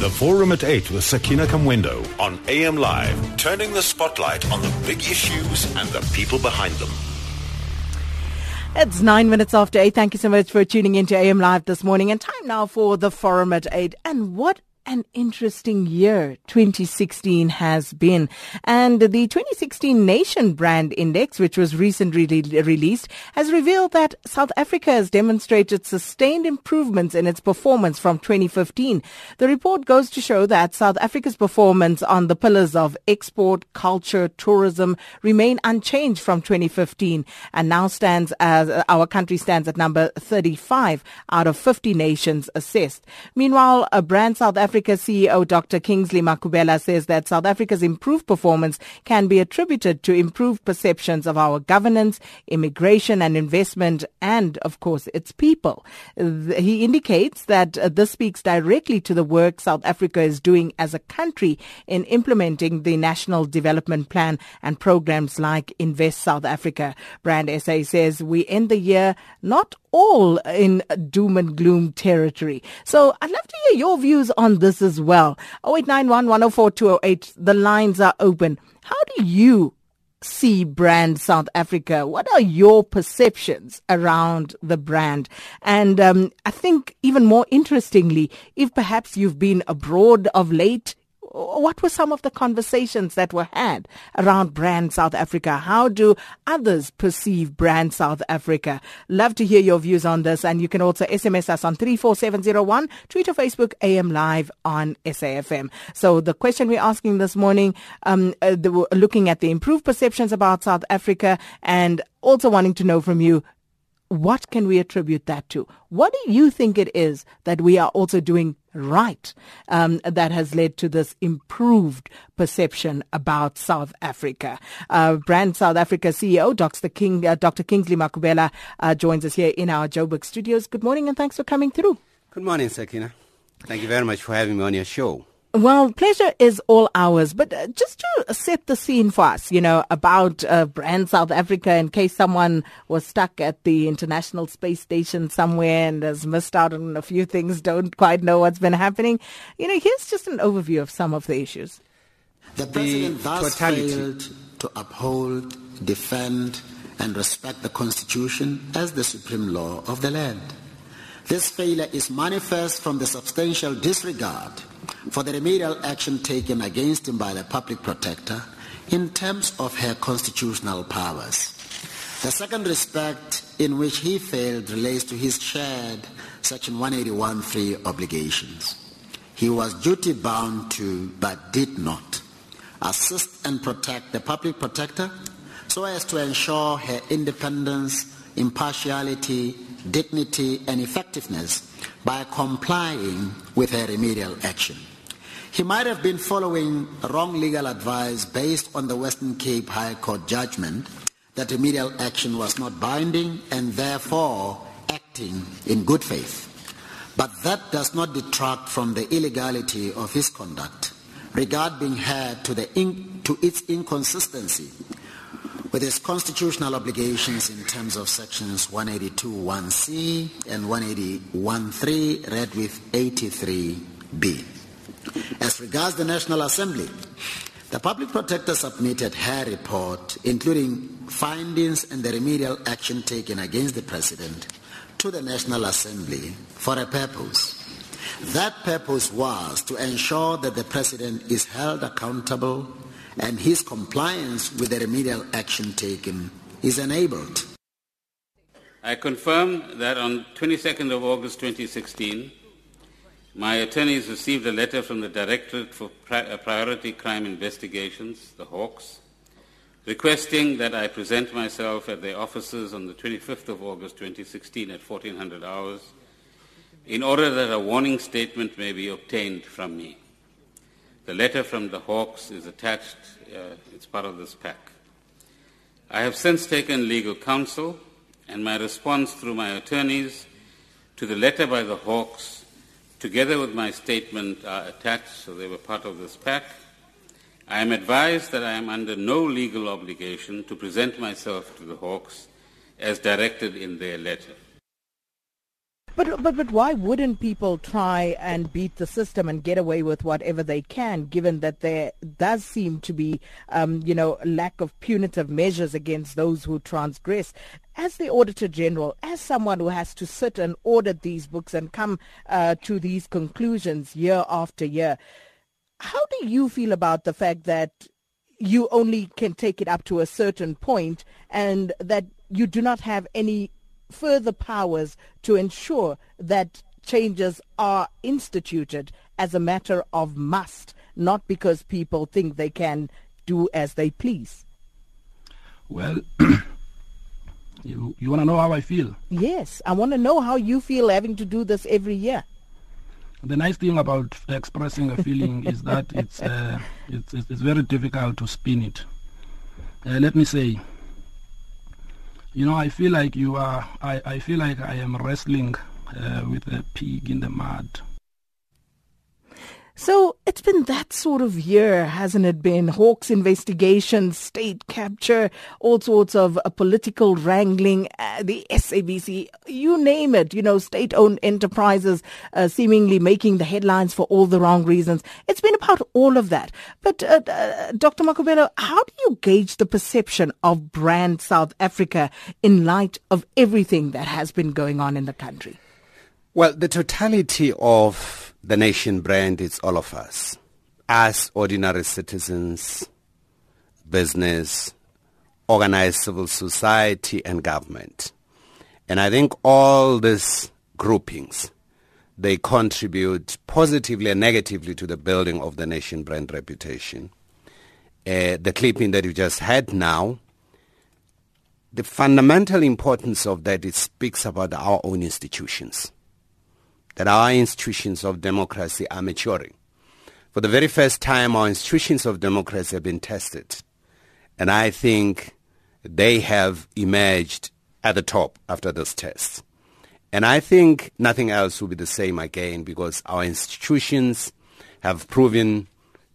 The Forum at 8 with Sakina Kamwendo on AM Live, turning the spotlight on the big issues and the people behind them. It's nine minutes after eight. Thank you so much for tuning in to AM Live this morning. And time now for the Forum at eight. And what an interesting year 2016 has been. And the 2016 Nation Brand Index, which was recently re- released, has revealed that South Africa has demonstrated sustained improvements in its performance from 2015. The report goes to show that South Africa's performance on the pillars of export, culture, tourism remain unchanged from 2015 and now stands as our country stands at number 35 out of 50 nations assessed. Meanwhile, a brand South Africa Africa CEO Dr. Kingsley Makhubela says that South Africa's improved performance can be attributed to improved perceptions of our governance, immigration and investment, and of course its people. He indicates that uh, this speaks directly to the work South Africa is doing as a country in implementing the National Development Plan and programs like Invest South Africa. Brand SA says we end the year not all in doom and gloom territory. So I'd love to hear your views on this as well. 0891 104 208. The lines are open. How do you see brand South Africa? What are your perceptions around the brand? And um, I think even more interestingly, if perhaps you've been abroad of late, what were some of the conversations that were had around Brand South Africa? How do others perceive Brand South Africa? Love to hear your views on this. And you can also SMS us on 34701, tweet or Facebook, AM Live on SAFM. So the question we're asking this morning, um, uh, the, looking at the improved perceptions about South Africa and also wanting to know from you, what can we attribute that to? What do you think it is that we are also doing right um, that has led to this improved perception about South Africa? Uh, Brand South Africa CEO Dr. King, uh, Dr. Kingsley Makhubela uh, joins us here in our Joburg studios. Good morning and thanks for coming through. Good morning, Sakina. Thank you very much for having me on your show. Well, pleasure is all ours. But uh, just to set the scene for us, you know, about uh, Brand South Africa, in case someone was stuck at the International Space Station somewhere and has missed out on a few things, don't quite know what's been happening. You know, here's just an overview of some of the issues. The president thus totality. failed to uphold, defend, and respect the Constitution as the supreme law of the land. This failure is manifest from the substantial disregard for the remedial action taken against him by the public protector in terms of her constitutional powers. The second respect in which he failed relates to his shared Section 181.3 obligations. He was duty bound to, but did not, assist and protect the public protector so as to ensure her independence, impartiality, dignity, and effectiveness by complying with her remedial action. He might have been following wrong legal advice based on the Western Cape High Court judgment that remedial action was not binding and therefore acting in good faith. But that does not detract from the illegality of his conduct. Regard being had to, to its inconsistency with its constitutional obligations in terms of sections 182.1c and 181.3 read with 83b. As regards the National Assembly, the Public Protector submitted her report, including findings and the remedial action taken against the President, to the National Assembly for a purpose. That purpose was to ensure that the President is held accountable and his compliance with the remedial action taken is enabled. I confirm that on 22nd of August 2016, my attorneys received a letter from the Directorate for uh, Priority Crime Investigations, the Hawks, requesting that I present myself at their offices on the 25th of August 2016 at 1400 hours in order that a warning statement may be obtained from me. The letter from the Hawks is attached, uh, it's part of this pack. I have since taken legal counsel, and my response through my attorneys to the letter by the Hawks, together with my statement, are attached, so they were part of this pack. I am advised that I am under no legal obligation to present myself to the Hawks as directed in their letter. But, but but why wouldn't people try and beat the system and get away with whatever they can, given that there does seem to be, um, you know, lack of punitive measures against those who transgress? As the Auditor General, as someone who has to sit and audit these books and come uh, to these conclusions year after year, how do you feel about the fact that you only can take it up to a certain point and that you do not have any further powers to ensure that changes are instituted as a matter of must, not because people think they can do as they please? Well, you, you want to know how I feel? Yes, I want to know how you feel having to do this every year. The nice thing about expressing a feeling is that it's, uh, it's, it's very difficult to spin it. Uh, let me say, you know, I feel like you are, I, I feel like I am wrestling uh, with a pig in the mud. So it's been that sort of year, hasn't it been? Hawks investigation, state capture, all sorts of uh, political wrangling, uh, the SABC, you name it, you know, state-owned enterprises uh, seemingly making the headlines for all the wrong reasons. It's been about all of that. But uh, uh Dr. Makhubela, how do you gauge the perception of brand South Africa in light of everything that has been going on in the country? Well, the totality of the nation brand is all of us. As ordinary citizens, business, organized civil society and government. And I think all these groupings, they contribute positively and negatively to the building of the nation brand reputation. Uh, the clipping that you just had now, the fundamental importance of that, it speaks about our own institutions that our institutions of democracy are maturing. For the very first time, our institutions of democracy have been tested. And I think they have emerged at the top after those tests. And I think nothing else will be the same again because our institutions have proven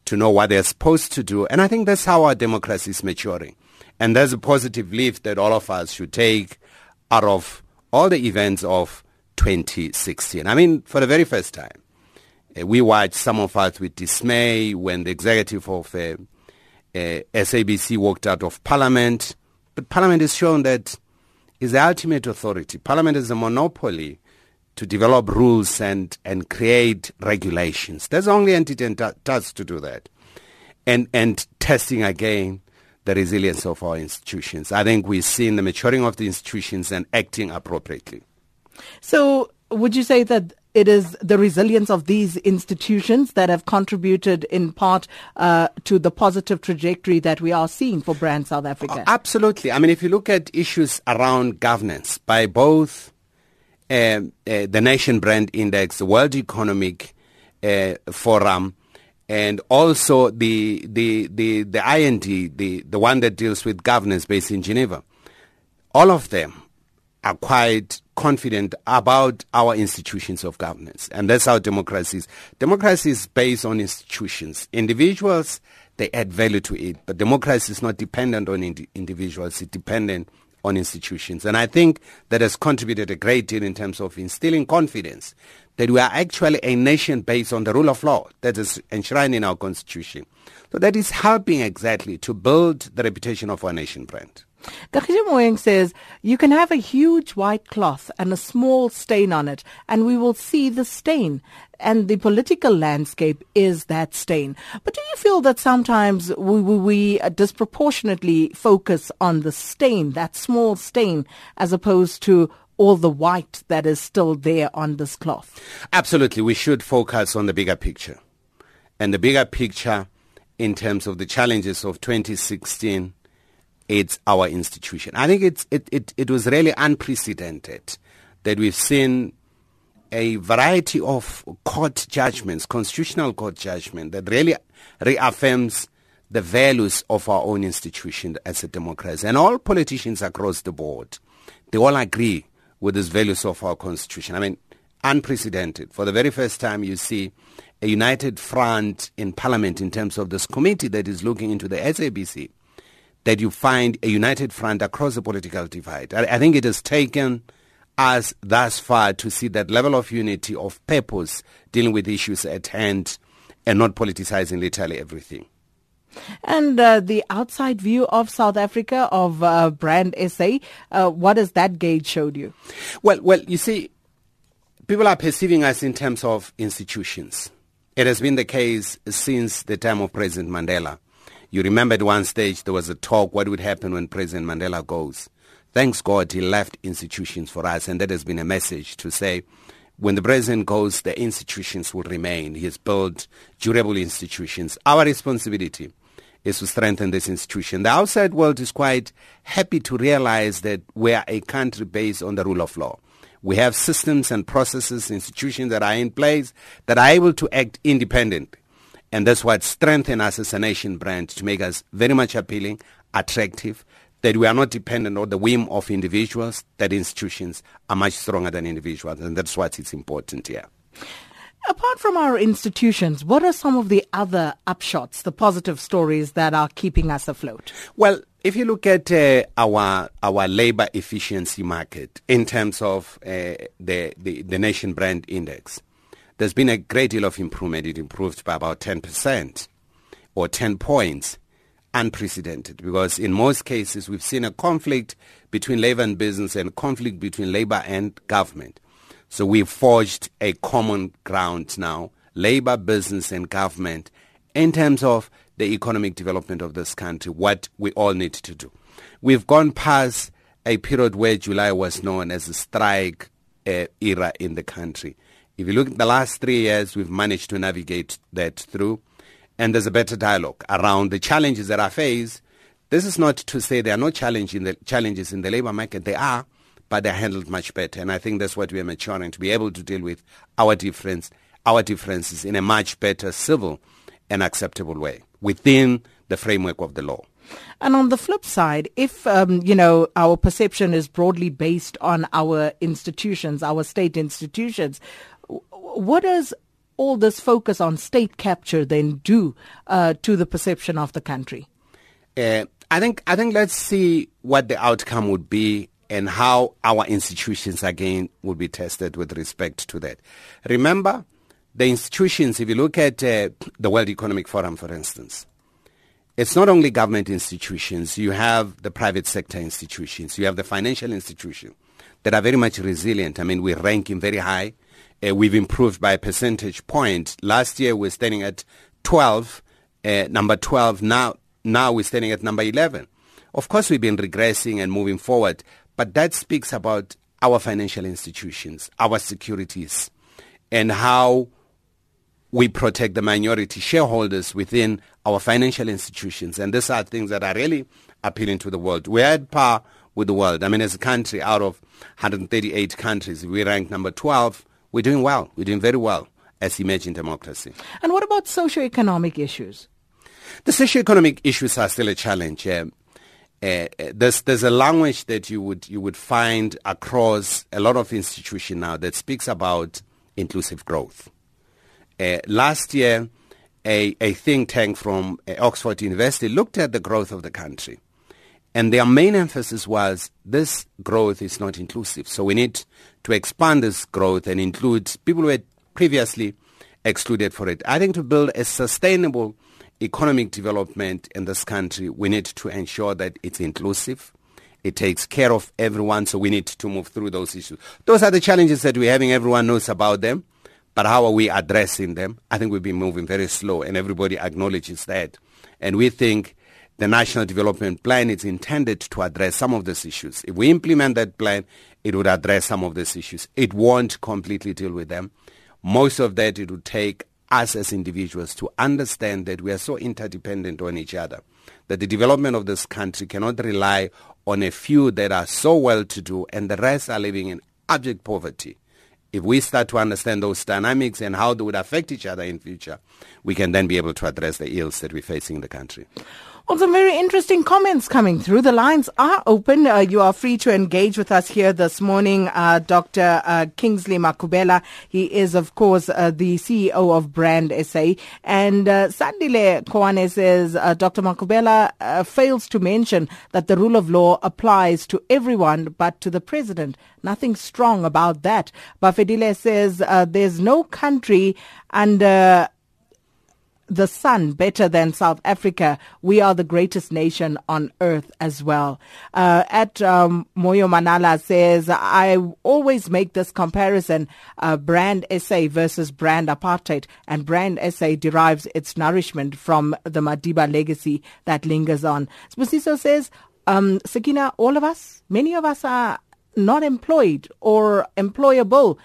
to know what they're supposed to do. And I think that's how our democracy is maturing. And there's a positive leaf that all of us should take out of all the events of 2016. I mean, for the very first time, uh, we watched some of us with dismay when the executive of uh, uh, SABC walked out of Parliament. But Parliament has shown that is the ultimate authority. Parliament is a monopoly to develop rules and, and create regulations. There's only entity does to do that. And, and testing again the resilience of our institutions. I think we've seen the maturing of the institutions and acting appropriately. So would you say that it is the resilience of these institutions that have contributed in part uh, to the positive trajectory that we are seeing for Brand South Africa? Absolutely. I mean, if you look at issues around governance by both uh, uh, the Nation Brand Index, the World Economic uh, Forum, and also the, the, the, the IND, the, the one that deals with governance based in Geneva, all of them are quite confident about our institutions of governance. And that's how democracy is. Democracy is based on institutions. Individuals, they add value to it, but democracy is not dependent on ind- individuals. It's dependent on institutions. And I think that has contributed a great deal in terms of instilling confidence that we are actually a nation based on the rule of law that is enshrined in our constitution. So that is helping exactly to build the reputation of our nation brand. Kagisha Moeng says, you can have a huge white cloth and a small stain on it, and we will see the stain. And the political landscape is that stain. But do you feel that sometimes we, we, we uh, disproportionately focus on the stain, that small stain, as opposed to all the white that is still there on this cloth? Absolutely. We should focus on the bigger picture. And the bigger picture in terms of the challenges of 2016 it's our institution. I think it's, it, it, it was really unprecedented that we've seen a variety of court judgments, constitutional court judgment that really reaffirms the values of our own institution as a democracy. And all politicians across the board, they all agree with these values of our constitution. I mean, unprecedented. For the very first time, you see a united front in parliament in terms of this committee that is looking into the SABC that you find a united front across the political divide. I, I think it has taken us thus far to see that level of unity of purpose dealing with issues at hand and not politicizing literally everything. And uh, the outside view of South Africa of uh, Brand SA, uh, what has that gauge showed you? Well, well, you see, people are perceiving us in terms of institutions. It has been the case since the time of President Mandela. You remember at one stage there was a talk what would happen when President Mandela goes. Thanks God he left institutions for us and that has been a message to say when the president goes the institutions will remain. He has built durable institutions. Our responsibility is to strengthen this institution. The outside world is quite happy to realize that we are a country based on the rule of law. We have systems and processes, institutions that are in place that are able to act independently. And that's what strengthens us as a nation brand to make us very much appealing, attractive, that we are not dependent on the whim of individuals, that institutions are much stronger than individuals. And that's what is important here. Apart from our institutions, what are some of the other upshots, the positive stories that are keeping us afloat? Well, if you look at uh, our our labor efficiency market in terms of uh, the, the the nation brand index, there's been a great deal of improvement. It improved by about 10% or 10 points, unprecedented, because in most cases we've seen a conflict between labor and business and conflict between labor and government. So we've forged a common ground now, labor, business and government, in terms of the economic development of this country, what we all need to do. We've gone past a period where July was known as the strike uh, era in the country. If you look at the last three years, we've managed to navigate that through, and there's a better dialogue around the challenges that are faced. This is not to say there are no challenge in the, challenges in the labor market. They are, but they're handled much better. And I think that's what we are maturing to be able to deal with our difference, our differences in a much better civil and acceptable way within the framework of the law. And on the flip side, if um, you know our perception is broadly based on our institutions, our state institutions, what does all this focus on state capture then do uh, to the perception of the country? Uh, I think I think let's see what the outcome would be and how our institutions again will be tested with respect to that. Remember, the institutions. If you look at uh, the World Economic Forum, for instance, it's not only government institutions. You have the private sector institutions. You have the financial institutions that are very much resilient. I mean, we rank ranking very high uh, we've improved by a percentage point. Last year we're standing at 12, uh, number 12. Now, now we're standing at number 11. Of course, we've been regressing and moving forward, but that speaks about our financial institutions, our securities, and how we protect the minority shareholders within our financial institutions. And these are things that are really appealing to the world. We're at par with the world. I mean, as a country out of 138 countries, we rank number 12 we're doing well. We're doing very well as emerging democracy. And what about socio-economic issues? The socio-economic issues are still a challenge. Uh, uh, there's there's a language that you would you would find across a lot of institutions now that speaks about inclusive growth. Uh, last year, a, a think tank from uh, Oxford University looked at the growth of the country and their main emphasis was this growth is not inclusive. So we need to expand this growth and include people who had previously excluded for it. I think to build a sustainable economic development in this country, we need to ensure that it's inclusive. It takes care of everyone, so we need to move through those issues. Those are the challenges that we're having. Everyone knows about them, but how are we addressing them? I think we've been moving very slow, and everybody acknowledges that. And we think the National Development Plan is intended to address some of these issues. If we implement that plan, it would address some of these issues. It won't completely deal with them. Most of that it would take us as individuals to understand that we are so interdependent on each other, that the development of this country cannot rely on a few that are so well to do and the rest are living in abject poverty. If we start to understand those dynamics and how they would affect each other in future, we can then be able to address the ills that we're facing in the country. Well, some very interesting comments coming through. The lines are open. Uh, you are free to engage with us here this morning. Uh, Dr. Uh, Kingsley Makhubela, he is, of course, uh, the CEO of Brand SA. And uh, Sandile Kwane says uh, Dr. Makhubela fails to mention that the rule of law applies to everyone but to the president. Nothing strong about that. Bafedile says there's no country under the sun better than South Africa. We are the greatest nation on earth as well. Uh, at um, Moyo Manala says, I always make this comparison, uh, brand SA versus brand apartheid, and brand SA derives its nourishment from the Madiba legacy that lingers on. Spusiso says, um, Sakina, all of us, many of us are not employed or employable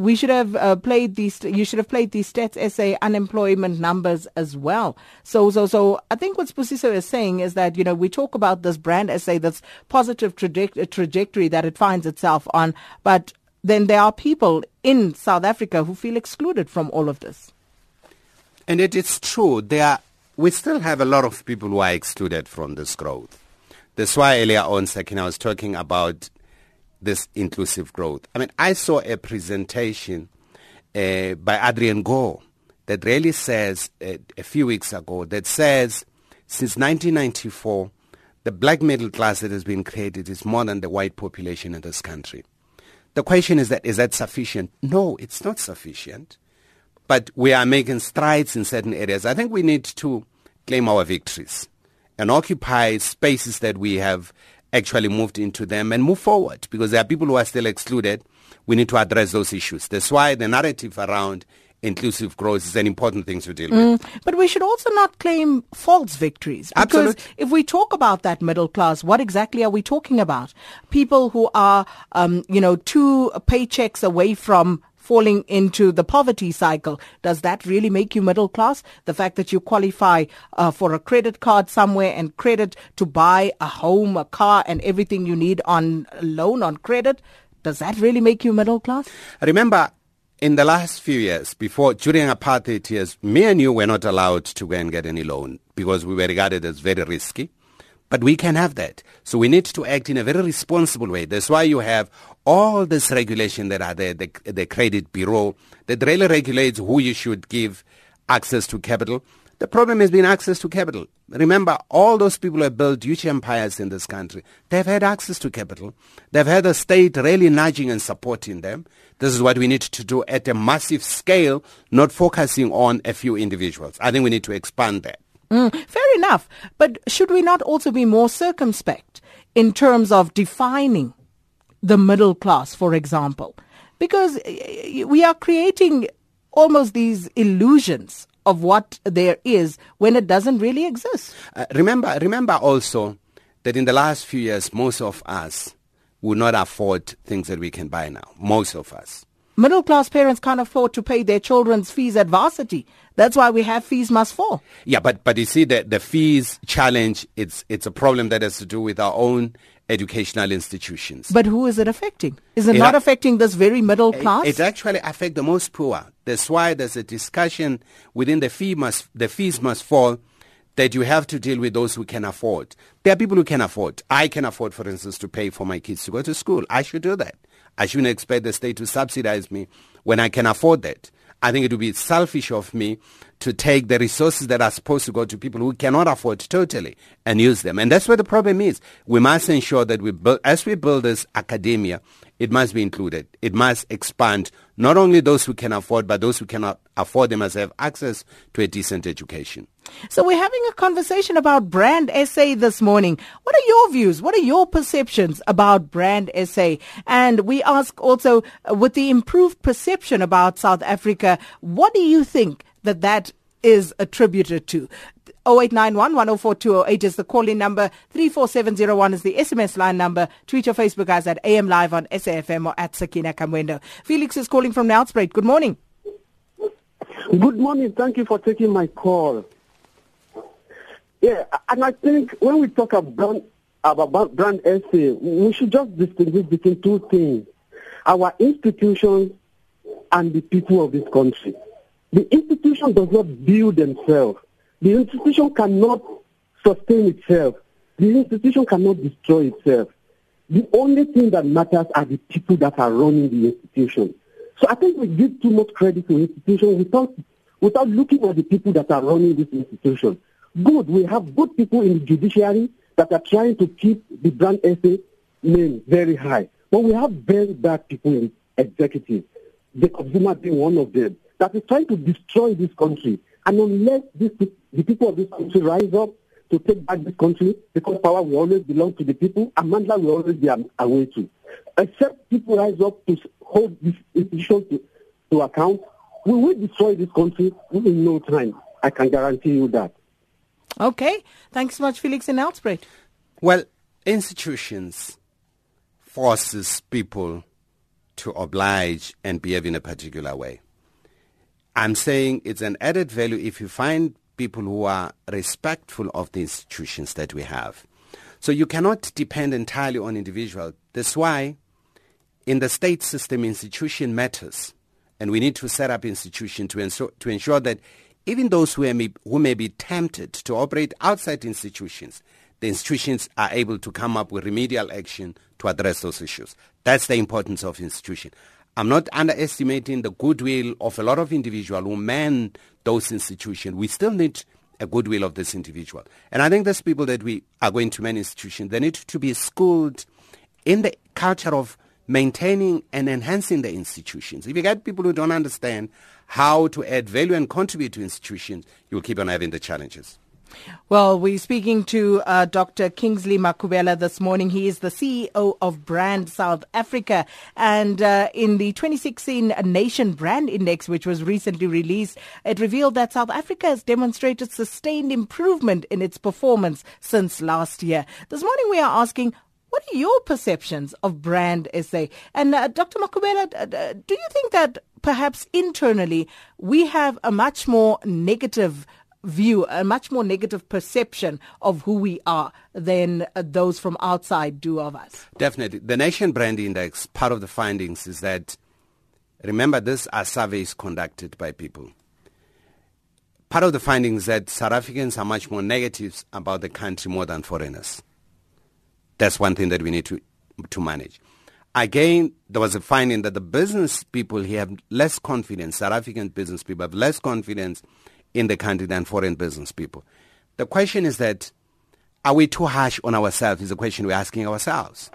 we should have uh, played these. You should have played these stats SA unemployment numbers as well. So, so, so I think what Spusiso is saying is that you know we talk about this brand SA this positive traje- trajectory that it finds itself on, but then there are people in South Africa who feel excluded from all of this. And it is true. There, are, we still have a lot of people who are excluded from this growth. That's why earlier on, Sakin, I was talking about this inclusive growth. I mean, I saw a presentation uh, by Adrian Gore that really says, uh, a few weeks ago, that says since 1994, the black middle class that has been created is more than the white population in this country. The question is that, is that sufficient? No, it's not sufficient. But we are making strides in certain areas. I think we need to claim our victories and occupy spaces that we have actually moved into them and move forward because there are people who are still excluded. We need to address those issues. That's why the narrative around inclusive growth is an important thing to deal with. Mm, but we should also not claim false victories. Because Absolutely. if we talk about that middle class, what exactly are we talking about? People who are, um, you know, two paychecks away from falling into the poverty cycle. Does that really make you middle class? The fact that you qualify uh, for a credit card somewhere and credit to buy a home, a car, and everything you need on loan, on credit, does that really make you middle class? Remember, in the last few years, before during apartheid years, me and you were not allowed to go and get any loan because we were regarded as very risky. But we can have that. So we need to act in a very responsible way. That's why you have all this regulation that are there, the, the credit bureau that really regulates who you should give access to capital. The problem has been access to capital. Remember, all those people who have built huge empires in this country, they've had access to capital. They've had the state really nudging and supporting them. This is what we need to do at a massive scale, not focusing on a few individuals. I think we need to expand that. Mm, fair enough. But should we not also be more circumspect in terms of defining the middle class, for example? Because we are creating almost these illusions of what there is when it doesn't really exist. Uh, remember, remember also that in the last few years, most of us will not afford things that we can buy now. Most of us. Middle class parents can't afford to pay their children's fees at varsity. That's why we have fees must fall. Yeah, but but you see the the fees challenge it's it's a problem that has to do with our own educational institutions. But who is it affecting? Is it, it not a- affecting this very middle class? It, it actually affects the most poor. That's why there's a discussion within the fee must the fees must fall that you have to deal with those who can afford. There are people who can afford. I can afford, for instance, to pay for my kids to go to school. I should do that. I shouldn't expect the state to subsidize me when I can afford that. I think it would be selfish of me to take the resources that are supposed to go to people who cannot afford totally and use them. And that's where the problem is. We must ensure that we build, as we build this academia, it must be included. It must expand. Not only those who can afford, but those who cannot afford them must have access to a decent education. So we're having a conversation about Brand SA this morning. What are your views? What are your perceptions about Brand SA? And we ask also, uh, with the improved perception about South Africa, what do you think that that is attributed to? 0891 104208 is the call-in number. 34701 is the SMS line number. Tweet your Facebook guys at AM Live on SAFM or at Sakina Kamwendo. Felix is calling from Nelspruit. Good morning. Good morning. Thank you for taking my call. Yeah, and I think when we talk about, about brand SA, we should just distinguish between two things. Our institutions and the people of this country. The institution does not build themselves. The institution cannot sustain itself. The institution cannot destroy itself. The only thing that matters are the people that are running the institution. So I think we give too much credit to institutions without without looking at the people that are running this institution. Good, we have good people in the judiciary that are trying to keep the brand SA name very high. But we have very bad people in executive, the consumer being one of them, that is trying to destroy this country. And unless this, the people of this country rise up to take back this country, because power will always belong to the people, and Mandla will always be away to. Except people rise up to hold this institution to, to account, we will destroy this country in no time. I can guarantee you that. Okay. Thanks so much, Felix and Nelspruit. Well, institutions forces people to oblige and behave in a particular way. I'm saying it's an added value if you find people who are respectful of the institutions that we have. So you cannot depend entirely on individuals. That's why in the state system, institution matters. And we need to set up institutions to ensure, to ensure that even those who may, who may be tempted to operate outside institutions, the institutions are able to come up with remedial action to address those issues. That's the importance of institution. I'm not underestimating the goodwill of a lot of individuals who man those institutions. We still need a goodwill of this individual. And I think those people that we are going to man institutions, they need to be schooled in the culture of maintaining and enhancing the institutions. If you get people who don't understand how to add value and contribute to institutions, you'll keep on having the challenges. Well, we're speaking to uh, Dr. Kingsley Makhubela this morning. He is the CEO of Brand South Africa. And uh, in the 2016 Nation Brand Index, which was recently released, it revealed that South Africa has demonstrated sustained improvement in its performance since last year. This morning, we are asking what are your perceptions of brand SA? And uh, Dr. Makhubela, do you think that perhaps internally we have a much more negative view, a much more negative perception of who we are than uh, those from outside do of us? Definitely. The Nation Brand Index, part of the findings is that, remember, these are surveys conducted by people. Part of the findings that South Africans are much more negative about the country more than foreigners. That's one thing that we need to, to manage. Again, there was a finding that the business people here have less confidence, South African business people have less confidence in the country than foreign business people. The question is that are we too harsh on ourselves is a question we're asking ourselves.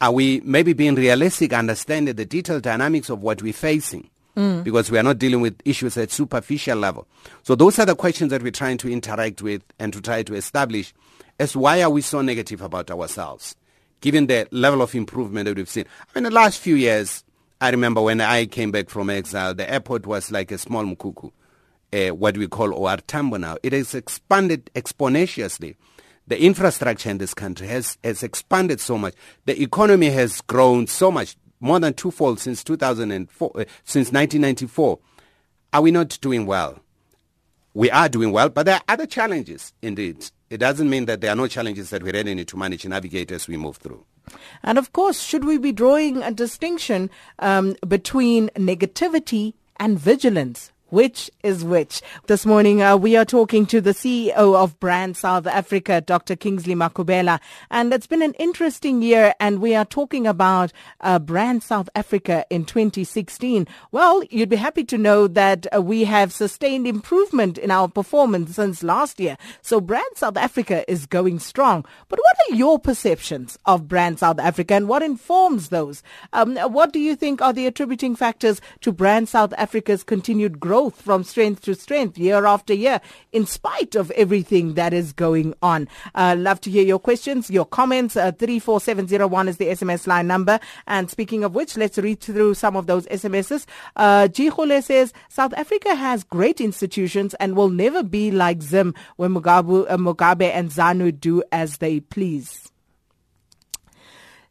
Are we maybe being realistic, understanding the detailed dynamics of what we're facing? Mm. Because we are not dealing with issues at superficial level. So those are the questions that we're trying to interact with and to try to establish as why are we so negative about ourselves, given the level of improvement that we've seen. I mean, the last few years, I remember when I came back from exile, the airport was like a small mukuku, uh, what we call OR Tambo now. It has expanded exponentially. The infrastructure in this country has, has expanded so much. The economy has grown so much, more than twofold since 2004, uh, since 1994. Are we not doing well? We are doing well, but there are other challenges indeed it doesn't mean that there are no challenges that we really need to manage and navigate as we move through. And of course, should we be drawing a distinction um, between negativity and vigilance? Which is which? This morning, uh, we are talking to the CEO of Brand South Africa, Dr. Kingsley Makhubela. And it's been an interesting year, and we are talking about uh, Brand South Africa in 2016. Well, you'd be happy to know that uh, we have sustained improvement in our performance since last year. So Brand South Africa is going strong. But what are your perceptions of Brand South Africa, and what informs those? Um, what do you think are the attributing factors to Brand South Africa's continued growth? Growth from strength to strength year after year, in spite of everything that is going on. Uh, love to hear your questions, your comments. Uh, 34701 is the SMS line number. And speaking of which, let's read through some of those SMSs. Uh, says, South Africa has great institutions and will never be like Zim when Mugabe, uh, Mugabe and ZANU do as they please.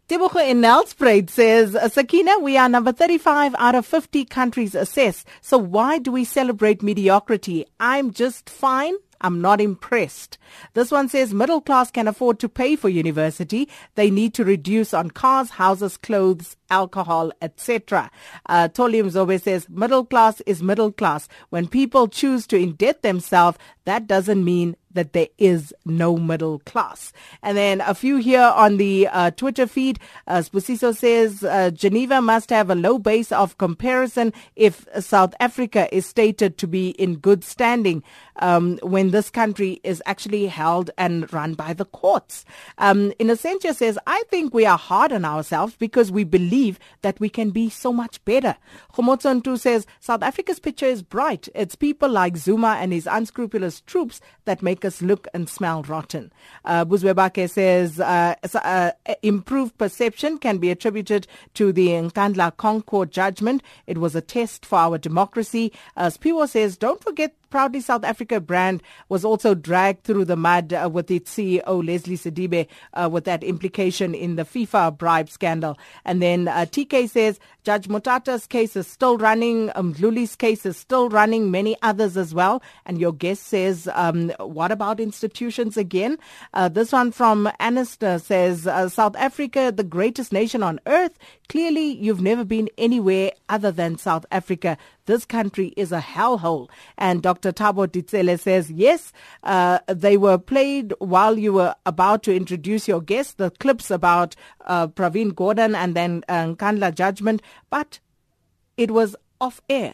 Tebogo in Nelspruit says, uh, Sakina, we are number 35 out of 50 countries assessed. So why do we celebrate mediocrity? I'm just fine. I'm not impressed. This one says middle class can afford to pay for university. They need to reduce on cars, houses, clothes, alcohol, etc. Uh, Zobe says middle class is middle class. When people choose to indebt themselves, that doesn't mean that there is no middle class. And then a few here on the uh, Twitter feed. Uh, Spusiso says uh, Geneva must have a low base of comparison if South Africa is stated to be in good standing um, when this country is actually held and run by the courts. Um, Innocentia says, I think we are hard on ourselves because we believe that we can be so much better. Khomotso says, South Africa's picture is bright. It's people like Zuma and his unscrupulous troops that make us look and smell rotten. Uh, Buzwebake says, uh, uh, improved perception can be attributed to the Nkandla ConCourt judgment. It was a test for our democracy. Uh, Spiwo says, don't forget Proudly South Africa brand was also dragged through the mud uh, with its CEO Leslie Sedibe uh, with that implication in the FIFA bribe scandal. And then uh, TK says Judge Motata's case is still running, um, Luli's case is still running, many others as well. And your guest says, um, what about institutions again? Uh, this one from Anister says uh, South Africa, the greatest nation on earth. Clearly, you've never been anywhere other than South Africa. This country is a hellhole. And Dr. Tabo Ditsele says, yes, uh, they were played while you were about to introduce your guest, the clips about uh, Pravin Gordhan and then uh, Nkandla judgment, but it was off air.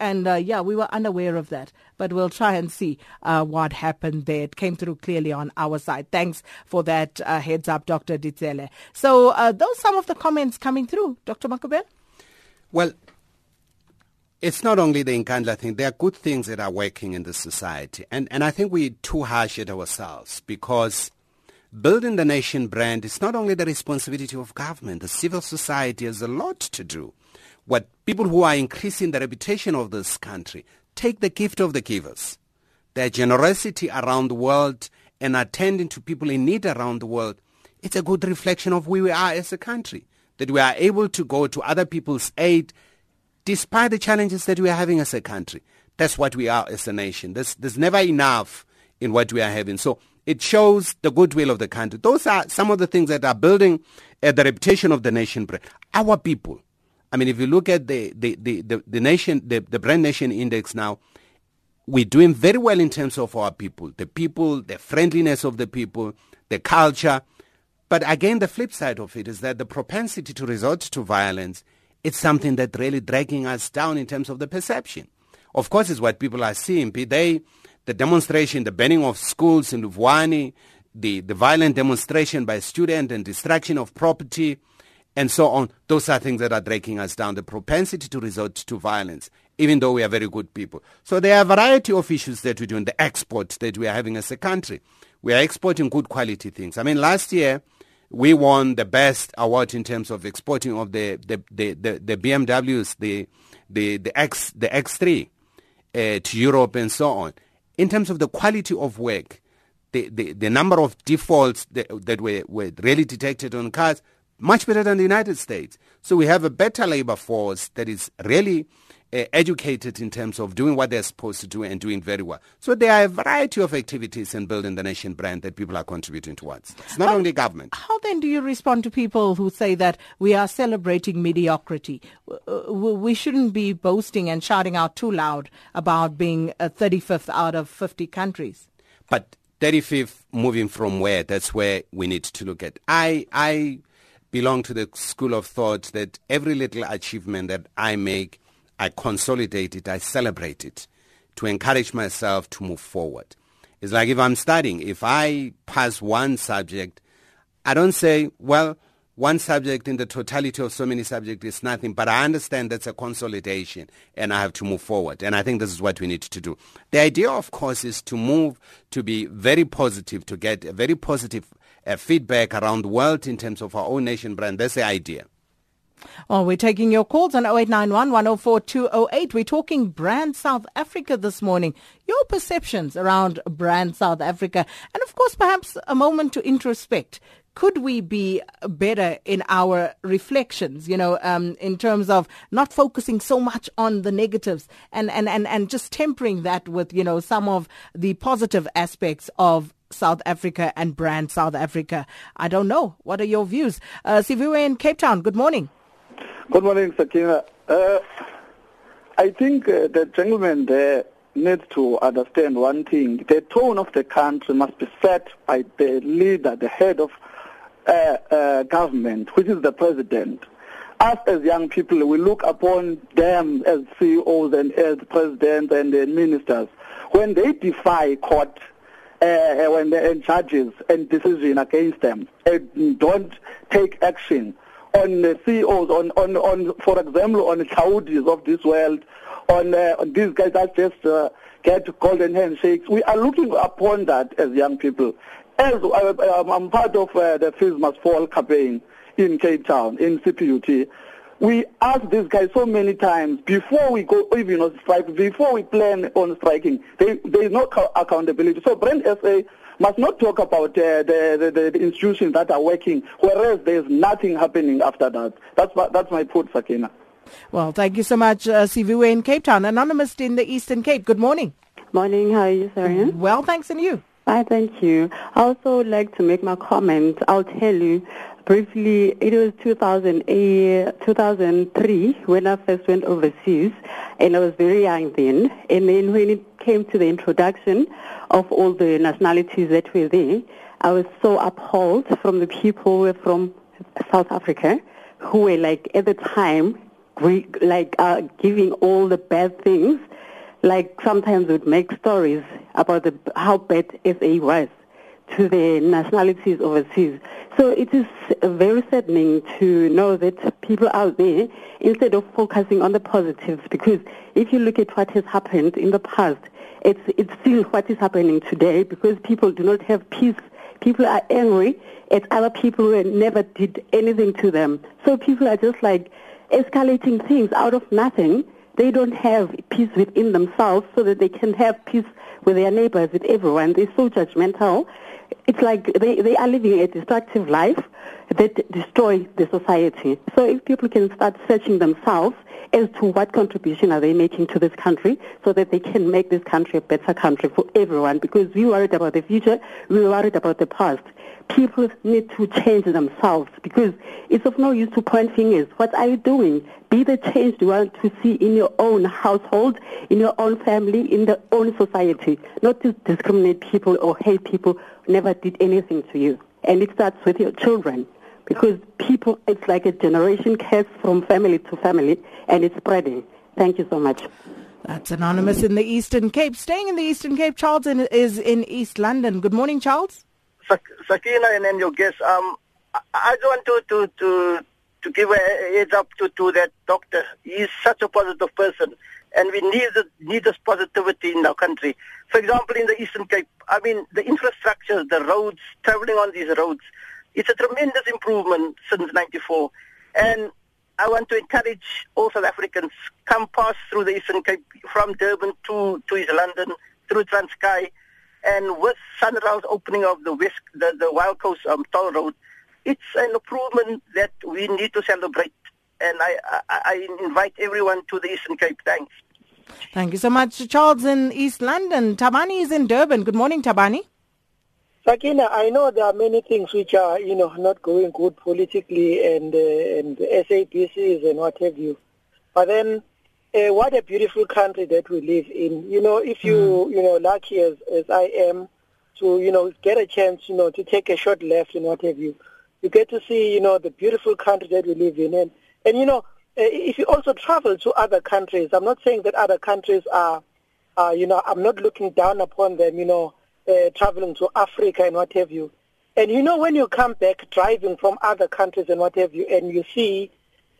And uh, yeah, we were unaware of that, but we'll try and see uh, what happened there. It came through clearly on our side. Thanks for that uh, heads up, Dr. Ditsele. So uh, those some of the comments coming through, Dr. Makhubela. Well, it's not only the Nkandla thing. There are good things that are working in the society. And, and I think we're too harsh at ourselves because building the nation brand is not only the responsibility of government. The civil society has a lot to do. What people who are increasing the reputation of this country take the gift of the givers. Their generosity around the world and attending to people in need around the world. It's a good reflection of where we are as a country. That we are able to go to other people's aid despite the challenges that we are having as a country. That's what we are as a nation. There's, there's never enough in what we are having. So it shows the goodwill of the country. Those are some of the things that are building uh, the reputation of the nation brand. Our people. I mean, if you look at the, the, the, the, the nation, the, the brand nation index now, we're doing very well in terms of our people, the people, the friendliness of the people, the culture. But again, the flip side of it is that the propensity to resort to violence it's something that really dragging us down in terms of the perception. Of course, it's what people are seeing. They the demonstration, the burning of schools in Vuwani, the, the violent demonstration by students and destruction of property, and so on. Those are things that are dragging us down. The propensity to resort to violence, even though we are very good people. So there are a variety of issues that we do in the export that we are having as a country. We are exporting good quality things. I mean, last year, we won the best award in terms of exporting of the the, the, the, the BMWs, the the the X the X3 uh, to Europe and so on. In terms of the quality of work, the, the, the number of defaults that, that were, were really detected on cars, much better than the United States. So we have a better labor force that is really uh, educated in terms of doing what they're supposed to do and doing very well. So there are a variety of activities in building the nation brand that people are contributing towards. It's not only government. How then do you respond to people who say that we are celebrating mediocrity? Uh, we shouldn't be boasting and shouting out too loud about being a 35th out of 50 countries. But 35th moving from where? That's where we need to look at. I, I belong to the school of thought that every little achievement that I make I consolidate it, I celebrate it to encourage myself to move forward. It's like if I'm studying, if I pass one subject, I don't say, well, one subject in the totality of so many subjects is nothing, but I understand that's a consolidation and I have to move forward. And I think this is what we need to do. The idea, of course, is to move to be very positive, to get a very positive uh, feedback around the world in terms of our own nation brand. That's the idea. Well, we're taking your calls on 0891 104 208. We're talking Brand South Africa this morning. Your perceptions around Brand South Africa. And of course, perhaps a moment to introspect. Could we be better in our reflections, you know, um, in terms of not focusing so much on the negatives and, and, and, and just tempering that with, you know, some of the positive aspects of South Africa and brand South Africa. I don't know. What are your views? Uh, Siviwe in Cape Town, good morning. Good morning, Sakina. Uh, I think uh, the gentleman there needs to understand one thing. The tone of the country must be set by the leader, the head of uh, uh, government, which is the president. Us as young people, we look upon them as CEOs and as presidents and ministers. When they defy court, uh, when they and judges and decision against them, and don't take action on the CEOs, on, on, on for example, on Hlaudis of this world, on, uh, on these guys that just uh, get golden handshakes. We are looking upon that as young people. As uh, I'm part of uh, the Fees Must Fall campaign in Cape Town, in CPUT, we ask these guys so many times before we go even on strike, before we plan on striking, there is no accountability. So Brand SA must not talk about uh, the, the, the, institutions that are working, whereas there's nothing happening after that. That's, that's my point, Sakina. Well, thank you so much, uh, Siviwe in Cape Town. Anonymous in the Eastern Cape. Good morning. Morning. How are you, Sarian? Well, thanks, and you? Hi, thank you. I also would like to make my comment. I'll tell you briefly, it was 2000, 2003 when I first went overseas, and I was very young then. And then when it came to the introduction of all the nationalities that were there, I was so appalled from the people from South Africa, who were like at the time, like uh, giving all the bad things like sometimes would make stories about the, how bad SA was to the nationalities overseas. So it is very saddening to know that people out there, instead of focusing on the positives, because if you look at what has happened in the past, it's, it's still what is happening today because people do not have peace. People are angry at other people who never did anything to them. So people are just like escalating things out of nothing they don't have peace within themselves so that they can have peace with their neighbors, with everyone. They're so judgmental. It's like they, they are living a destructive life that destroy the society. So if people can start searching themselves as to what contribution are they making to this country so that they can make this country a better country for everyone because we worried about the future, we worried about the past people need to change themselves because it's of no use to point fingers. What are you doing? Be the change you want to see in your own household, in your own family, in the own society. Not to discriminate people or hate people never did anything to you. And it starts with your children because people, it's like a generation curse from family to family and it's spreading. Thank you so much. That's anonymous in the Eastern Cape. Staying in the Eastern Cape, Charles is in East London. Good morning, Charles. Sakina and then your guest, um, I, I want to, to, to, to give a heads up to, to that doctor. He's such a positive person, and we need, need this positivity in our country. For example, in the Eastern Cape, I mean, the infrastructure, the roads, traveling on these roads, it's a tremendous improvement since 94. And I want to encourage all South Africans, come pass through the Eastern Cape from Durban to, to East London, through Transkei, and with SANRAL's opening of the West, the, the Wild Coast um, toll road, it's an improvement that we need to celebrate. And I, I, I invite everyone to the Eastern Cape. Thanks. Thank you so much, Charles in East London. Tabani is in Durban. Good morning, Tabani. Sakina, I know there are many things which are, you know, not going good politically and uh, and SABCs and what have you. But then uh, what a beautiful country that we live in. You know, if you, mm. you know, lucky as, as I am to, you know, get a chance, you know, to take a short left and what have you, you get to see, you know, the beautiful country that we live in. And, and you know, if you also travel to other countries, I'm not saying that other countries are, are you know, I'm not looking down upon them, you know, uh, traveling to Africa and what have you. And you know, when you come back driving from other countries and what have you, and you see,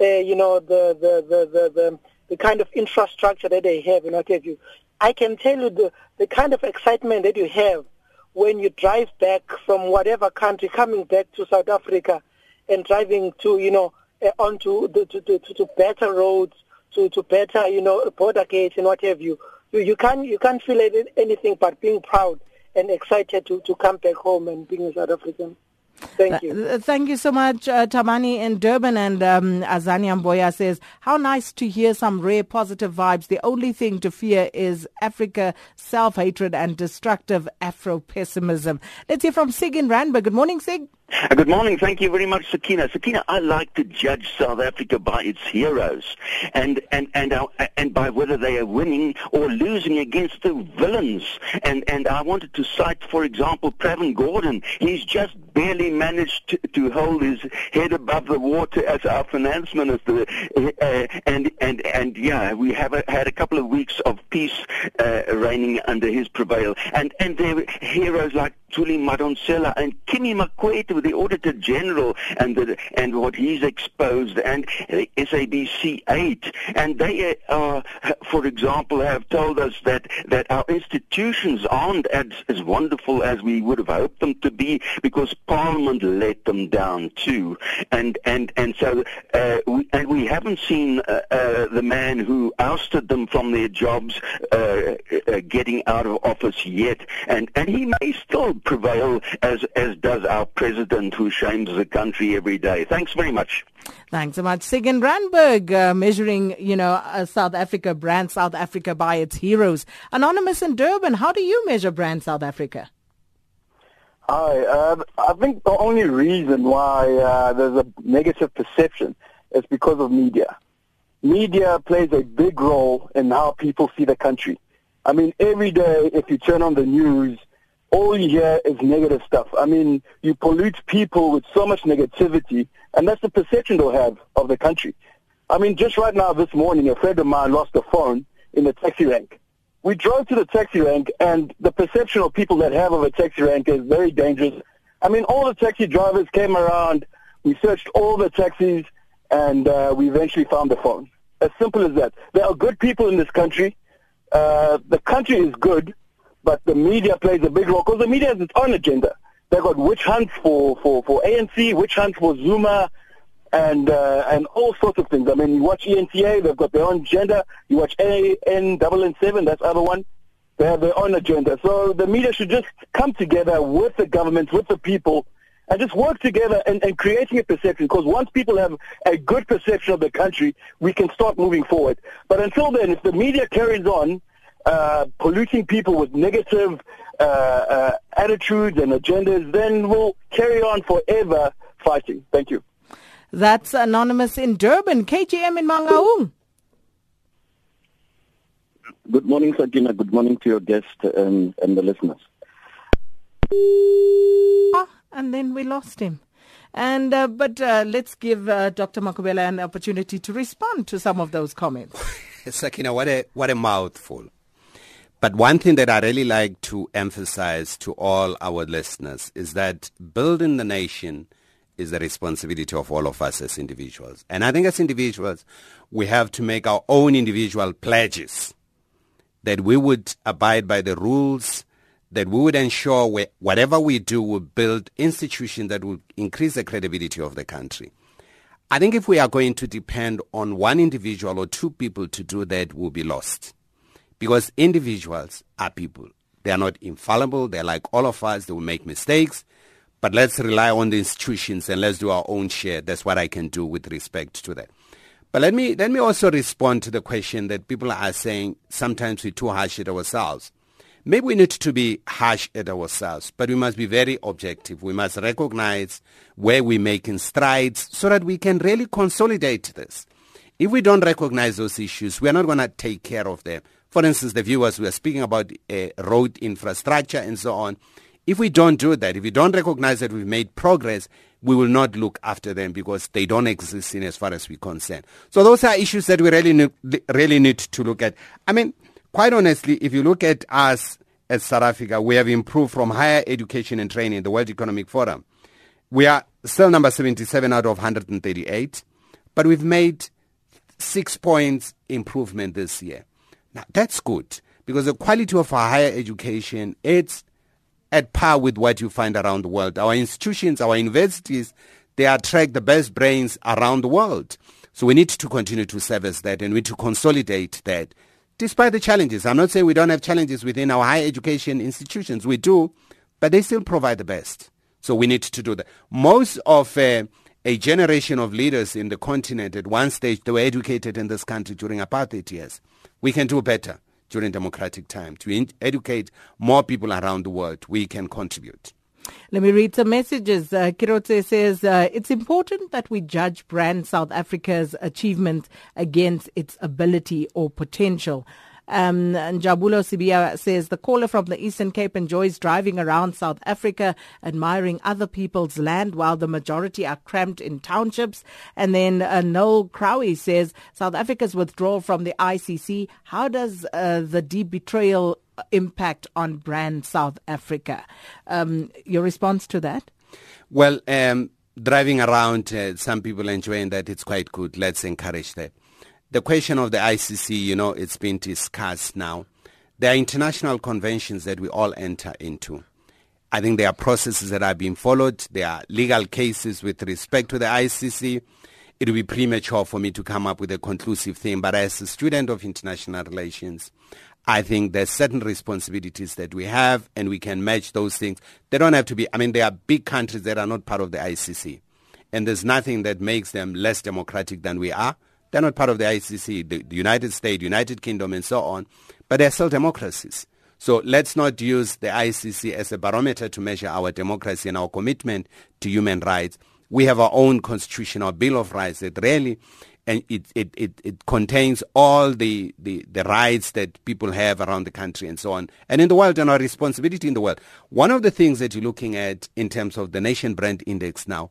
uh, you know, the, the, the, the, the the kind of infrastructure that they have and what have you. I can tell you the, the kind of excitement that you have when you drive back from whatever country, coming back to South Africa and driving to, you know, uh, onto the, to, to, to better roads, to, to better, you know, border gates and what have you. You, you, can't, you can't feel anything but being proud and excited to, to come back home and being a South African. Thank you. Thank you so much, uh, Tamani in Durban. And um, Azani Amboya says, How nice to hear some rare positive vibes. The only thing to fear is Africa self hatred and destructive Afro pessimism. Let's hear from Sig in Randburg. Good morning, Sig. Uh, good morning. Thank you very much, Sakina. Sakina, I like to judge South Africa by its heroes and, and, and, uh, and by whether they are winning or losing against the villains. And, and I wanted to cite, for example, Pravin Gordhan. He's just barely managed to, to hold his head above the water as our finance minister. Uh, and, and, and yeah, we have a, had a couple of weeks of peace uh, reigning under his prevail. And, and there were heroes like Thuli Madonsela and Kimi Makwetu, the Auditor General, and the, and what he's exposed, and SABC 8. And they, uh, for example, have told us that, that our institutions aren't as, as wonderful as we would have hoped them to be because Parliament let them down too. And, and, and so, uh, we, and we haven't seen uh, uh, the man who ousted them from their jobs uh, uh, getting out of office yet. And, and he may still prevail as, as does our president who shames the country every day. Thanks very much. Thanks so much. Sigyn Randburg uh, measuring, you know, uh, South Africa, brand South Africa by its heroes. Anonymous in Durban, how do you measure brand South Africa? Hi. Uh, I think the only reason why uh, there's a negative perception is because of media. Media plays a big role in how people see the country. I mean, every day if you turn on the news, all you hear is negative stuff. I mean, you pollute people with so much negativity, and that's the perception they'll have of the country. I mean, just right now this morning, a friend of mine lost a phone in the taxi rank. We drove to the taxi rank, and the perception of people that have of a taxi rank is very dangerous. I mean, all the taxi drivers came around. We searched all the taxis, and uh, we eventually found the phone. As simple as that. There are good people in this country. Uh, the country is good but the media plays a big role because the media has its own agenda. They've got witch hunts for, for, for ANC, witch hunts for Zuma, and uh, and all sorts of things. I mean, you watch eNCA, they've got their own agenda. You watch ANN7, that's other one. They have their own agenda. So the media should just come together with the government, with the people, and just work together and, and creating a perception. Because once people have a good perception of the country, we can start moving forward. But until then, if the media carries on uh, polluting people with negative uh, uh, attitudes and agendas, then we'll carry on forever fighting. Thank you. That's Anonymous in Durban, KGM in Mangaung. Good morning, Sakina. Good morning to your guest and, and the listeners. Ah, and then we lost him. And uh, but uh, let's give uh, Dr. Makhubela an opportunity to respond to some of those comments. Sakina, what a what a mouthful. But one thing that I really like to emphasize to all our listeners is that building the nation is the responsibility of all of us as individuals. And I think as individuals, we have to make our own individual pledges that we would abide by the rules, that we would ensure we, whatever we do will build institutions that will increase the credibility of the country. I think if we are going to depend on one individual or two people to do that, we'll be lost. Because individuals are people. They are not infallible. They're like all of us. They will make mistakes. But let's rely on the institutions and let's do our own share. That's what I can do with respect to that. But let me, let me also respond to the question that people are saying sometimes we're too harsh at ourselves. Maybe we need to be harsh at ourselves, but we must be very objective. We must recognize where we're making strides so that we can really consolidate this. If we don't recognize those issues, we're not going to take care of them. For instance, the viewers, we are speaking about uh, road infrastructure and so on. If we don't do that, if we don't recognize that we've made progress, we will not look after them because they don't exist in as far as we're concerned. So those are issues that we really need, really need to look at. I mean, quite honestly, if you look at us as South Africa, we have improved from higher education and training, the World Economic Forum. We are still number 77 out of 138, but we've made six points improvement this year. Now, that's good because the quality of our higher education, it's at par with what you find around the world. Our institutions, our universities, they attract the best brains around the world. So we need to continue to service that and we need to consolidate that despite the challenges. I'm not saying we don't have challenges within our higher education institutions. We do, but they still provide the best. So we need to do that. Most of uh, a generation of leaders in the continent at one stage, they were educated in this country during apartheid years. We can do better during democratic time to educate more people around the world. We can contribute. Let me read some messages. Uh, says, uh, it's important that we judge brand South Africa's achievements against its ability or potential. Um, Jabulo Sibia says the caller from the Eastern Cape enjoys driving around South Africa, admiring other people's land while the majority are cramped in townships. And then uh, Noel Crowie says South Africa's withdrawal from the ICC. How does uh, the deep betrayal impact on brand South Africa? Um, your response to that? Well, um, driving around, uh, some people enjoying that. It's quite good. Let's encourage that. The question of the ICC, you know, it's been discussed now. There are international conventions that we all enter into. I think there are processes that are being followed. There are legal cases with respect to the ICC. It would be premature for me to come up with a conclusive thing. But as a student of international relations, I think there's certain responsibilities that we have and we can match those things. They don't have to be, I mean, there are big countries that are not part of the ICC. And there's nothing that makes them less democratic than we are. They're not part of the ICC, the, the United States, United Kingdom, and so on, but they're still democracies. So let's not use the ICC as a barometer to measure our democracy and our commitment to human rights. We have our own constitutional bill of rights that really and it, it, it, it contains all the, the, the rights that people have around the country and so on, and in the world and our responsibility in the world. One of the things that you're looking at in terms of the Nation Brand Index now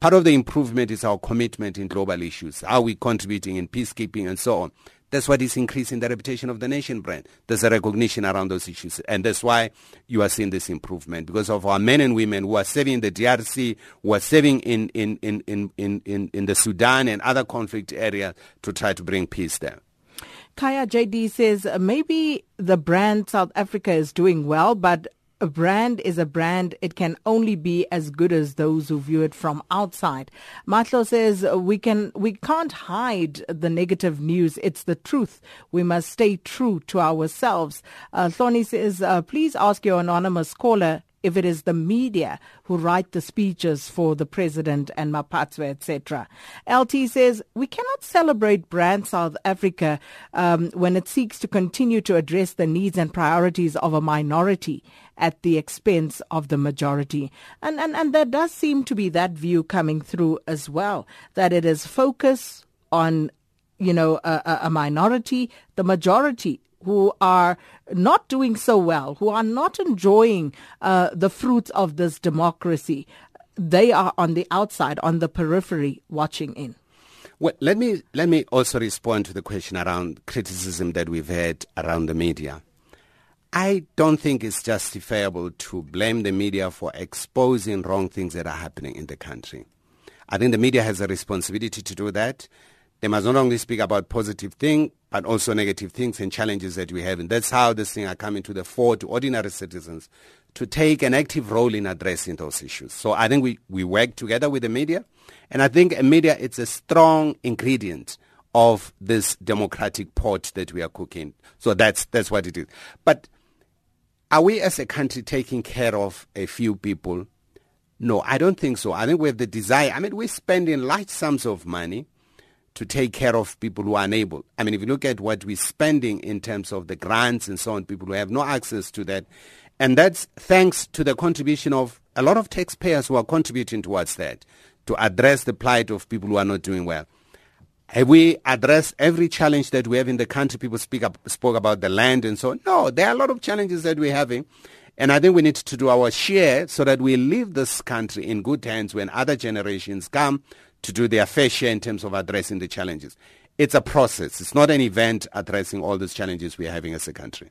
Part of the improvement is our commitment in global issues. Are we contributing in peacekeeping and so on? That's what is increasing the reputation of the nation brand. There's a recognition around those issues. And that's why you are seeing this improvement because of our men and women who are serving in the DRC, who are serving in, in, in, in, in, in, in the Sudan and other conflict areas to try to bring peace there. Kaya JD says uh, maybe the brand South Africa is doing well, but a brand is a brand. It can only be as good as those who view it from outside. Matlo says we can we can't hide the negative news. It's the truth. We must stay true to ourselves. Uh, Thorny says, uh, please ask your anonymous caller if it is the media who write the speeches for the president and Maphatso, etc. LT says, we cannot celebrate brand South Africa um, when it seeks to continue to address the needs and priorities of a minority at the expense of the majority. And, and, and there does seem to be that view coming through as well, that it is focus on you know, a, a, minority, the majority who are not doing so well, who are not enjoying uh, the fruits of this democracy, they are on the outside, on the periphery, watching in. Well, let me let me also respond to the question around criticism that we've had around the media. I don't think it's justifiable to blame the media for exposing wrong things that are happening in the country. I think the media has a responsibility to do that. They must not only speak about positive things, but also negative things and challenges that we have. And that's how this thing are coming to the fore to ordinary citizens to take an active role in addressing those issues. So I think we, we work together with the media. And I think media it's a strong ingredient of this democratic pot that we are cooking. So that's that's what it is. But are we as a country taking care of a few people? No, I don't think so. I think we have the desire. I mean, we're spending large sums of money to take care of people who are unable. I mean, if you look at what we're spending in terms of the grants and so on, people who have no access to that, and that's thanks to the contribution of a lot of taxpayers who are contributing towards that to address the plight of people who are not doing well. Have we addressed every challenge that we have in the country? People speak up, spoke about the land and so on. No, there are a lot of challenges that we're having. And I think we need to do our share so that we leave this country in good hands when other generations come to do their fair share in terms of addressing the challenges. It's a process. It's not an event addressing all these challenges we're having as a country.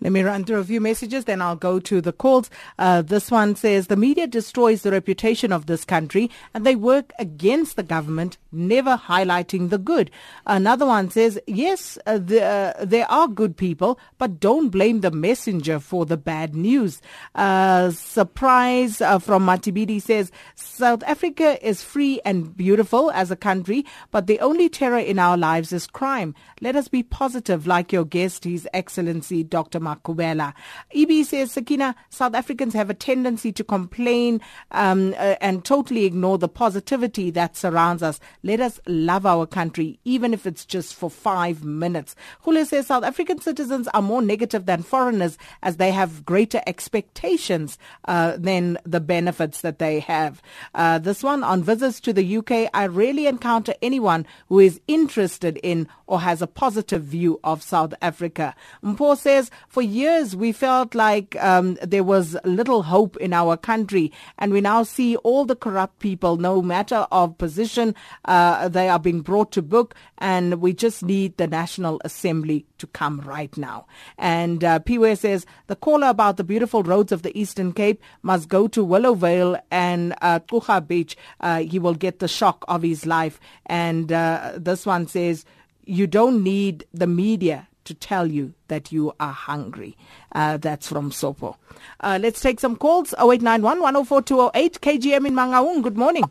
Let me run through a few messages, then I'll go to the calls. Uh, this one says the media destroys the reputation of this country and they work against the government, never highlighting the good. Another one says, yes, uh, the, uh, there are good people, but don't blame the messenger for the bad news. Uh, surprise uh, from Matibidi says, South Africa is free and beautiful as a country, but the only terror in our lives is crime. Let us be positive like your guest, His Excellency, Dr. Dr. Makhubela. EB says, Sakina, South Africans have a tendency to complain um, uh, and totally ignore the positivity that surrounds us. Let us love our country, even if it's just for five minutes. Hule says, South African citizens are more negative than foreigners as they have greater expectations uh, than the benefits that they have. Uh, this one on visits to the UK, I rarely encounter anyone who is interested in or has a positive view of South Africa. Mpo says, for years we felt like um, there was little hope in our country, and we now see all the corrupt people, no matter of position, uh, they are being brought to book, and we just need the National Assembly to come right now. And uh, Piwe says, the caller about the beautiful roads of the Eastern Cape must go to Willowvale and uh, Beach. Uh, he will get the shock of his life. And uh, this one says, you don't need the media to tell you that you are hungry. Uh, that's from Sopo. Uh, let's take some calls. 0891 104 208 KGM in Mangaung. Good morning.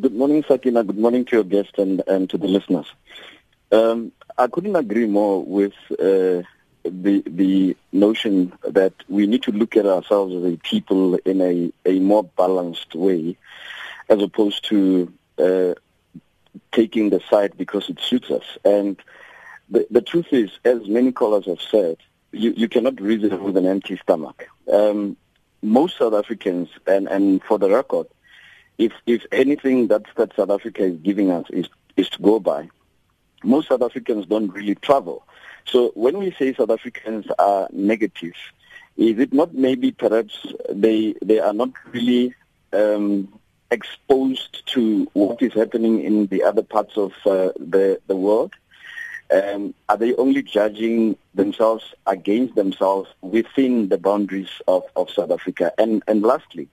Good morning, Sakina. Good morning to your guest and, and to the listeners. Um, I couldn't agree more with uh, the the notion that we need to look at ourselves as a people in a, a more balanced way, as opposed to uh, taking the side because it suits us. And the, the truth is, as many callers have said, you, you cannot reason with an empty stomach. Um, most South Africans, and, and for the record, if if anything that, that South Africa is giving us is, is to go by, most South Africans don't really travel. So when we say South Africans are negative, is it not maybe perhaps they they are not really um, exposed to what is happening in the other parts of uh, the the world? Um, are they only judging themselves against themselves within the boundaries of, of South Africa? And and lastly,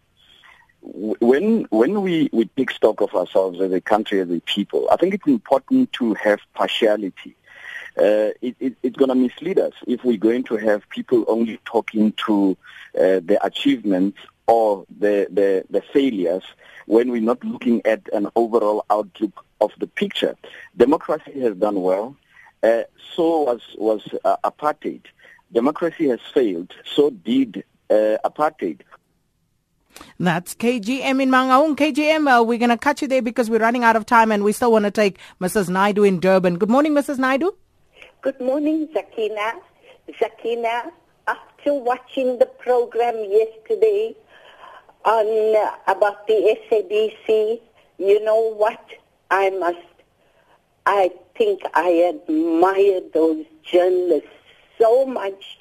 when when we, we take stock of ourselves as a country, as a people, I think it's important to have partiality. Uh, it, it, it's going to mislead us if we're going to have people only talking to uh, the achievements or the, the, the failures when we're not looking at an overall outlook of the picture. Democracy has done well. Uh, so was, was uh, apartheid. Democracy has failed. So did uh, apartheid. That's KGM in Mangaung. KGM, uh, we're going to cut you there because we're running out of time and we still want to take Mrs. Naidu in Durban. Good morning, Mrs. Naidu. Good morning, Zakina. Zakina, after watching the program yesterday, on uh, about the SABC, you know what? I must, I think I admire those journalists so much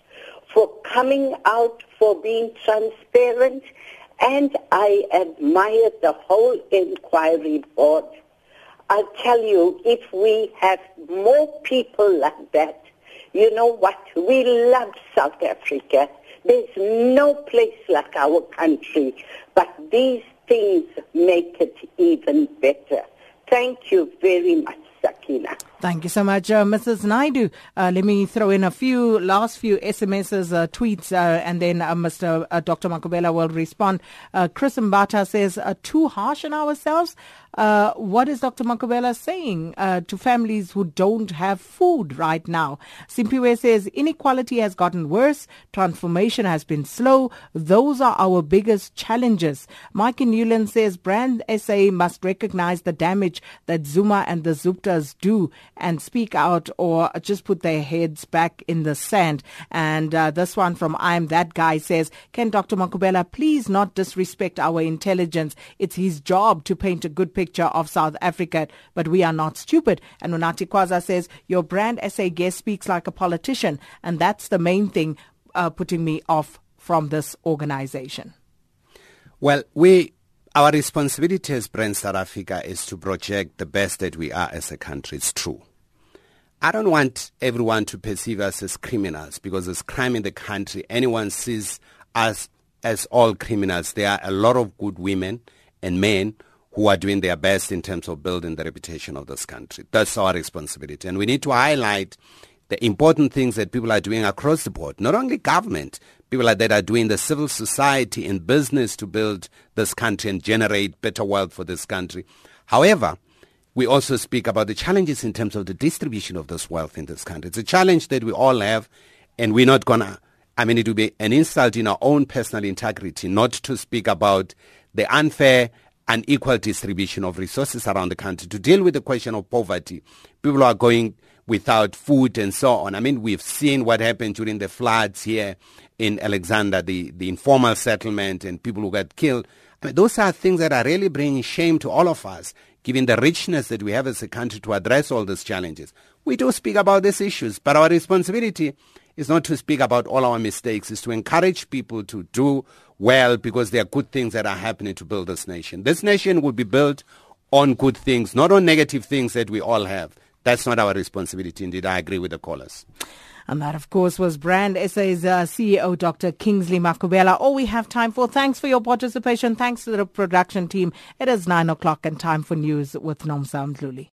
for coming out, for being transparent, and I admire the whole inquiry board. I'll tell you, if we have more people like that, you know what? We love South Africa. There's no place like our country, but these things make it even better. Thank you very much, Sakina. Thank you so much, uh, Mrs. Naidu. Uh, let me throw in a few last few SMSs, uh, tweets, uh, and then uh, Mr. Uh, Dr. Makhubela will respond. Chris Mbata says, too harsh on ourselves. Uh, what is Dr. Makhubela saying uh, to families who don't have food right now? Simpiwe says inequality has gotten worse, transformation has been slow. Those are our biggest challenges. Mike Newland says Brand SA must recognize the damage that Zuma and the Zuptas do and speak out or just put their heads back in the sand. And uh, this one from I'm That Guy says, can Dr. Makhubela please not disrespect our intelligence? It's his job to paint a good picture of South Africa, but we are not stupid. And Unati Kwaza says, Your brand SA guest speaks like a politician, and that's the main thing uh, putting me off from this organization. Well, we our responsibility as Brand South Africa is to project the best that we are as a country. It's true. I don't want everyone to perceive us as criminals because there's crime in the country. Anyone sees us as all criminals. There are a lot of good women and men who are doing their best in terms of building the reputation of this country. That's our responsibility. And we need to highlight the important things that people are doing across the board, not only government, people like that are doing the civil society and business to build this country and generate better wealth for this country. However, we also speak about the challenges in terms of the distribution of this wealth in this country. It's a challenge that we all have And we're not going to, I mean, it would be an insult in our own personal integrity not to speak about the unfair and unequal distribution of resources around the country to deal with the question of poverty. People are going without food and so on. I mean, we've seen what happened during the floods here in Alexandra, the, the informal settlement and people who got killed. I mean, those are things that are really bringing shame to all of us, given the richness that we have as a country to address all these challenges. We do speak about these issues, but our responsibility is not to speak about all our mistakes, is to encourage people to do well because there are good things that are happening to build this nation. This nation will be built on good things, not on negative things that we all have. That's not our responsibility. Indeed, I agree with the callers. And that, of course, was Brand SA's uh, CEO, Dr. Kingsley Makhubela. All we have time for. Thanks for your participation. Thanks to the production team. It is 9 o'clock and time for news with Nomsa Mdluli.